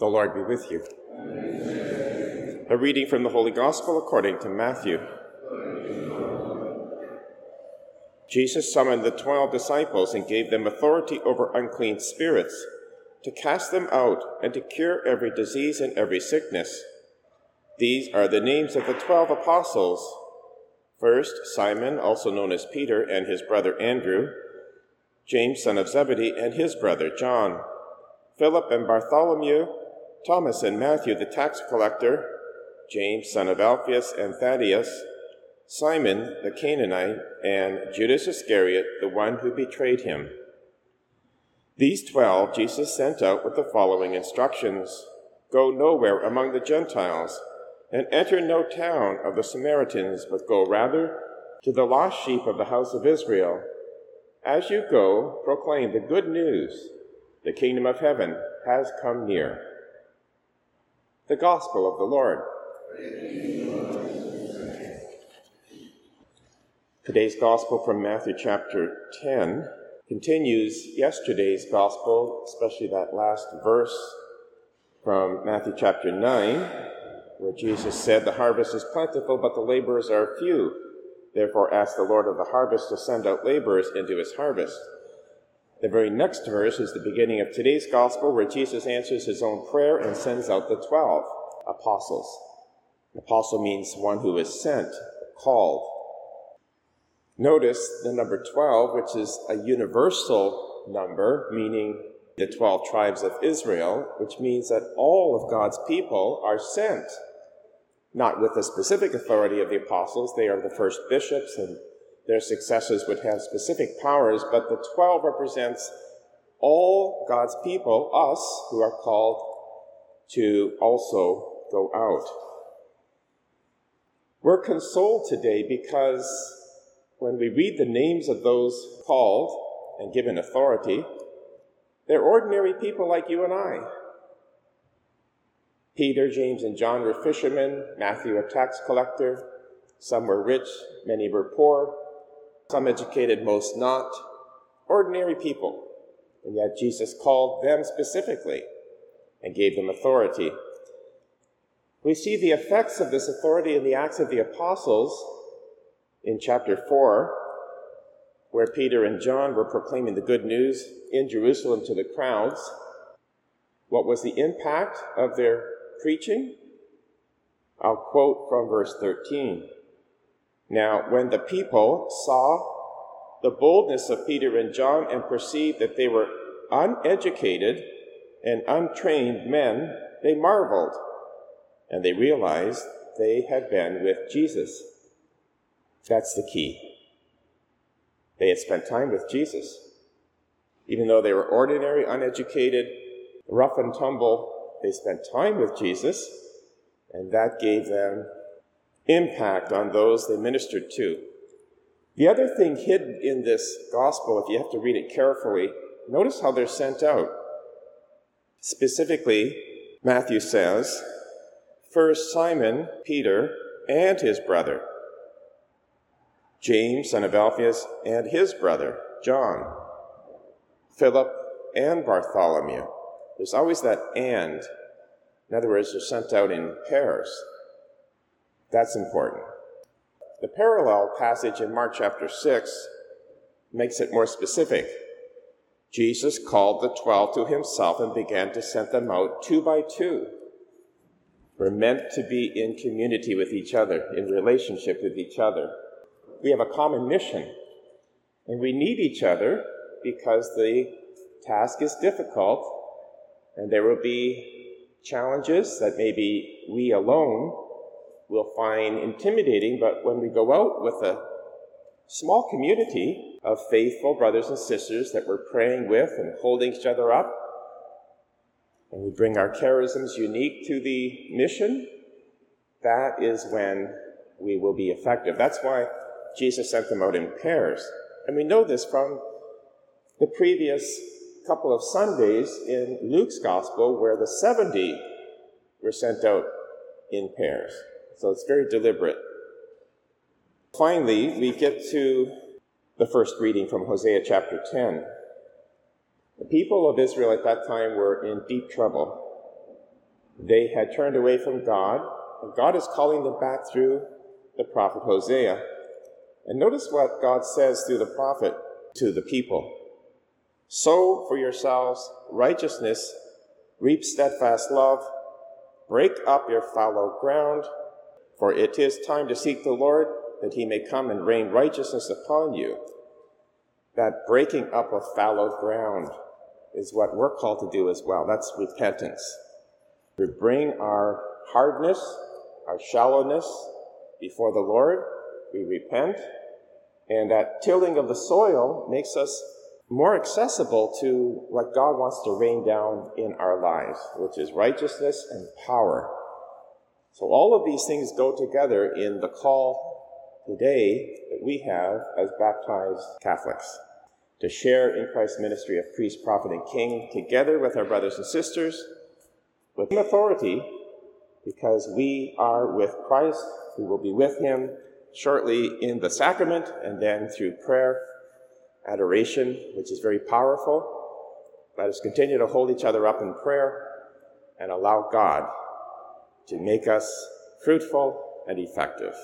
The Lord be with you. A reading from the Holy Gospel according to Matthew. Jesus summoned the twelve disciples and gave them authority over unclean spirits, to cast them out and to cure every disease and every sickness. These are the names of the twelve apostles. First, Simon, also known as Peter, and his brother Andrew, James, son of Zebedee, and his brother John, Philip and Bartholomew, Thomas and Matthew the tax collector, James son of Alphaeus and Thaddeus, Simon the Canaanite, and Judas Iscariot, the one who betrayed him. These twelve Jesus sent out with the following instructions Go nowhere among the Gentiles, and enter no town of the Samaritans, but go rather to the lost sheep of the house of Israel. As you go, proclaim the good news the kingdom of heaven has come near. The Gospel of the Lord. Today's Gospel from Matthew chapter 10 continues yesterday's Gospel, especially that last verse from Matthew chapter 9, where Jesus said, The harvest is plentiful, but the laborers are few. Therefore, ask the Lord of the harvest to send out laborers into his harvest. The very next verse is the beginning of today's gospel where Jesus answers his own prayer and sends out the 12 apostles. Apostle means one who is sent, called. Notice the number 12, which is a universal number, meaning the 12 tribes of Israel, which means that all of God's people are sent. Not with the specific authority of the apostles, they are the first bishops and their successors would have specific powers, but the 12 represents all God's people, us, who are called to also go out. We're consoled today because when we read the names of those called and given authority, they're ordinary people like you and I. Peter, James, and John were fishermen, Matthew, a tax collector. Some were rich, many were poor some educated, most not, ordinary people. And yet Jesus called them specifically and gave them authority. We see the effects of this authority in the Acts of the Apostles in chapter 4, where Peter and John were proclaiming the good news in Jerusalem to the crowds. What was the impact of their preaching? I'll quote from verse 13. Now, when the people saw the boldness of Peter and John and perceived that they were uneducated and untrained men, they marveled, and they realized they had been with Jesus. That's the key. They had spent time with Jesus. Even though they were ordinary, uneducated, rough and tumble, they spent time with Jesus, and that gave them impact on those they ministered to. The other thing hidden in this gospel, if you have to read it carefully, notice how they're sent out. Specifically, Matthew says, First Simon, Peter, and his brother, James, son of Alphaeus, and his brother, John, Philip, and Bartholomew. There's always that and. In other words, they're sent out in pairs. That's important. The parallel passage in Mark chapter 6 makes it more specific. Jesus called the twelve to himself and began to send them out two by two. We're meant to be in community with each other, in relationship with each other. We have a common mission, and we need each other because the task is difficult, and there will be challenges that maybe we alone will find intimidating, but when we go out with a small community of faithful brothers and sisters that we're praying with and holding each other up, and we bring our charisms unique to the mission, that is when we will be effective. That's why Jesus sent them out in pairs. And we know this from the previous couple of Sundays in Luke's gospel, where the 70 were sent out in pairs. So it's very deliberate. Finally, we get to the first reading from Hosea chapter 10. The people of Israel at that time were in deep trouble. They had turned away from God, and God is calling them back through the prophet Hosea. And notice what God says through the prophet to the people Sow for yourselves righteousness, reap steadfast love, break up your fallow ground, for it is time to seek the Lord, that he may come and rain righteousness upon you. That breaking up of fallow ground is what we're called to do as well. That's repentance. We bring our hardness, our shallowness before the Lord. We repent. And that tilling of the soil makes us more accessible to what God wants to rain down in our lives, which is righteousness and power. So all of these things go together in the call today that we have as baptized Catholics to share in Christ's ministry of priest, prophet, and king together with our brothers and sisters with authority because we are with Christ. We will be with him shortly in the sacrament and then through prayer adoration, which is very powerful. Let us continue to hold each other up in prayer and allow God to make us fruitful and effective.